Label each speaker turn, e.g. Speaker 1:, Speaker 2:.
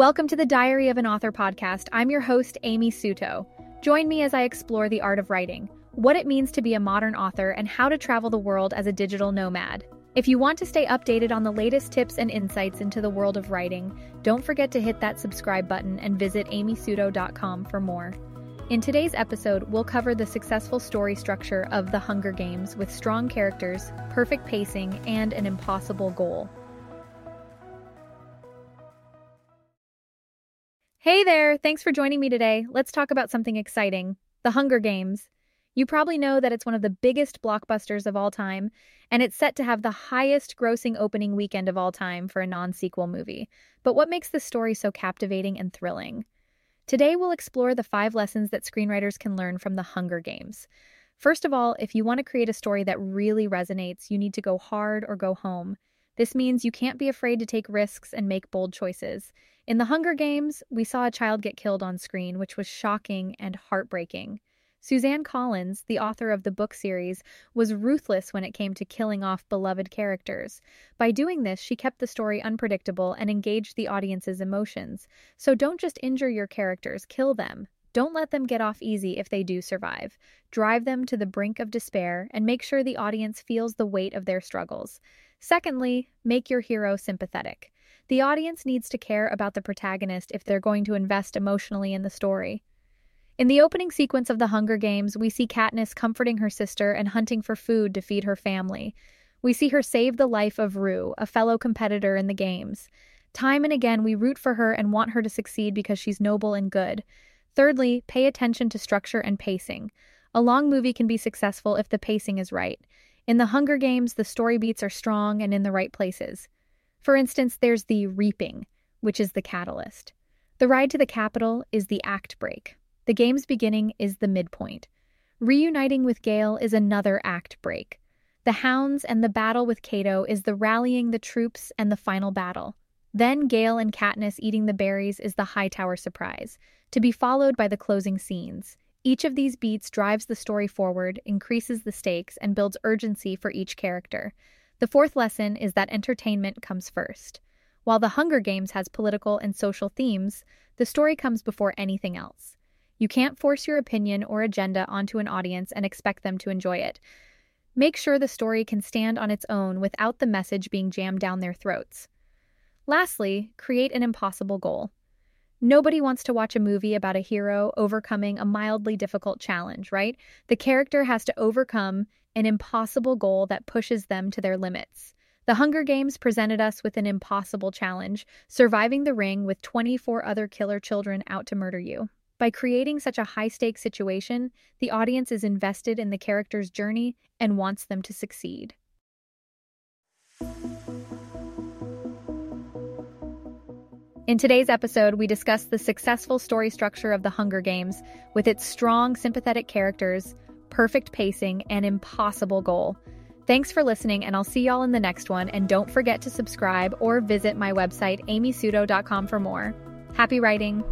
Speaker 1: Welcome to the Diary of an Author podcast. I'm your host, Amy Suto. Join me as I explore the art of writing, what it means to be a modern author, and how to travel the world as a digital nomad. If you want to stay updated on the latest tips and insights into the world of writing, don't forget to hit that subscribe button and visit amysuto.com for more. In today's episode, we'll cover the successful story structure of The Hunger Games with strong characters, perfect pacing, and an impossible goal. Hey there! Thanks for joining me today. Let's talk about something exciting The Hunger Games. You probably know that it's one of the biggest blockbusters of all time, and it's set to have the highest grossing opening weekend of all time for a non sequel movie. But what makes the story so captivating and thrilling? Today, we'll explore the five lessons that screenwriters can learn from The Hunger Games. First of all, if you want to create a story that really resonates, you need to go hard or go home. This means you can't be afraid to take risks and make bold choices. In The Hunger Games, we saw a child get killed on screen, which was shocking and heartbreaking. Suzanne Collins, the author of the book series, was ruthless when it came to killing off beloved characters. By doing this, she kept the story unpredictable and engaged the audience's emotions. So don't just injure your characters, kill them. Don't let them get off easy if they do survive. Drive them to the brink of despair and make sure the audience feels the weight of their struggles. Secondly, make your hero sympathetic. The audience needs to care about the protagonist if they're going to invest emotionally in the story. In the opening sequence of The Hunger Games, we see Katniss comforting her sister and hunting for food to feed her family. We see her save the life of Rue, a fellow competitor in the games. Time and again, we root for her and want her to succeed because she's noble and good. Thirdly, pay attention to structure and pacing. A long movie can be successful if the pacing is right. In The Hunger Games, the story beats are strong and in the right places. For instance, there's the reaping, which is the catalyst. The ride to the Capitol is the act break. The game's beginning is the midpoint. Reuniting with Gale is another act break. The hounds and the battle with Cato is the rallying the troops and the final battle. Then Gale and Katniss eating the berries is the Hightower surprise, to be followed by the closing scenes. Each of these beats drives the story forward, increases the stakes, and builds urgency for each character. The fourth lesson is that entertainment comes first. While The Hunger Games has political and social themes, the story comes before anything else. You can't force your opinion or agenda onto an audience and expect them to enjoy it. Make sure the story can stand on its own without the message being jammed down their throats. Lastly, create an impossible goal. Nobody wants to watch a movie about a hero overcoming a mildly difficult challenge, right? The character has to overcome an impossible goal that pushes them to their limits. The Hunger Games presented us with an impossible challenge surviving the ring with 24 other killer children out to murder you. By creating such a high stakes situation, the audience is invested in the character's journey and wants them to succeed. In today's episode, we discuss the successful story structure of The Hunger Games with its strong, sympathetic characters, perfect pacing, and impossible goal. Thanks for listening, and I'll see y'all in the next one. And don't forget to subscribe or visit my website, amysuto.com, for more. Happy writing!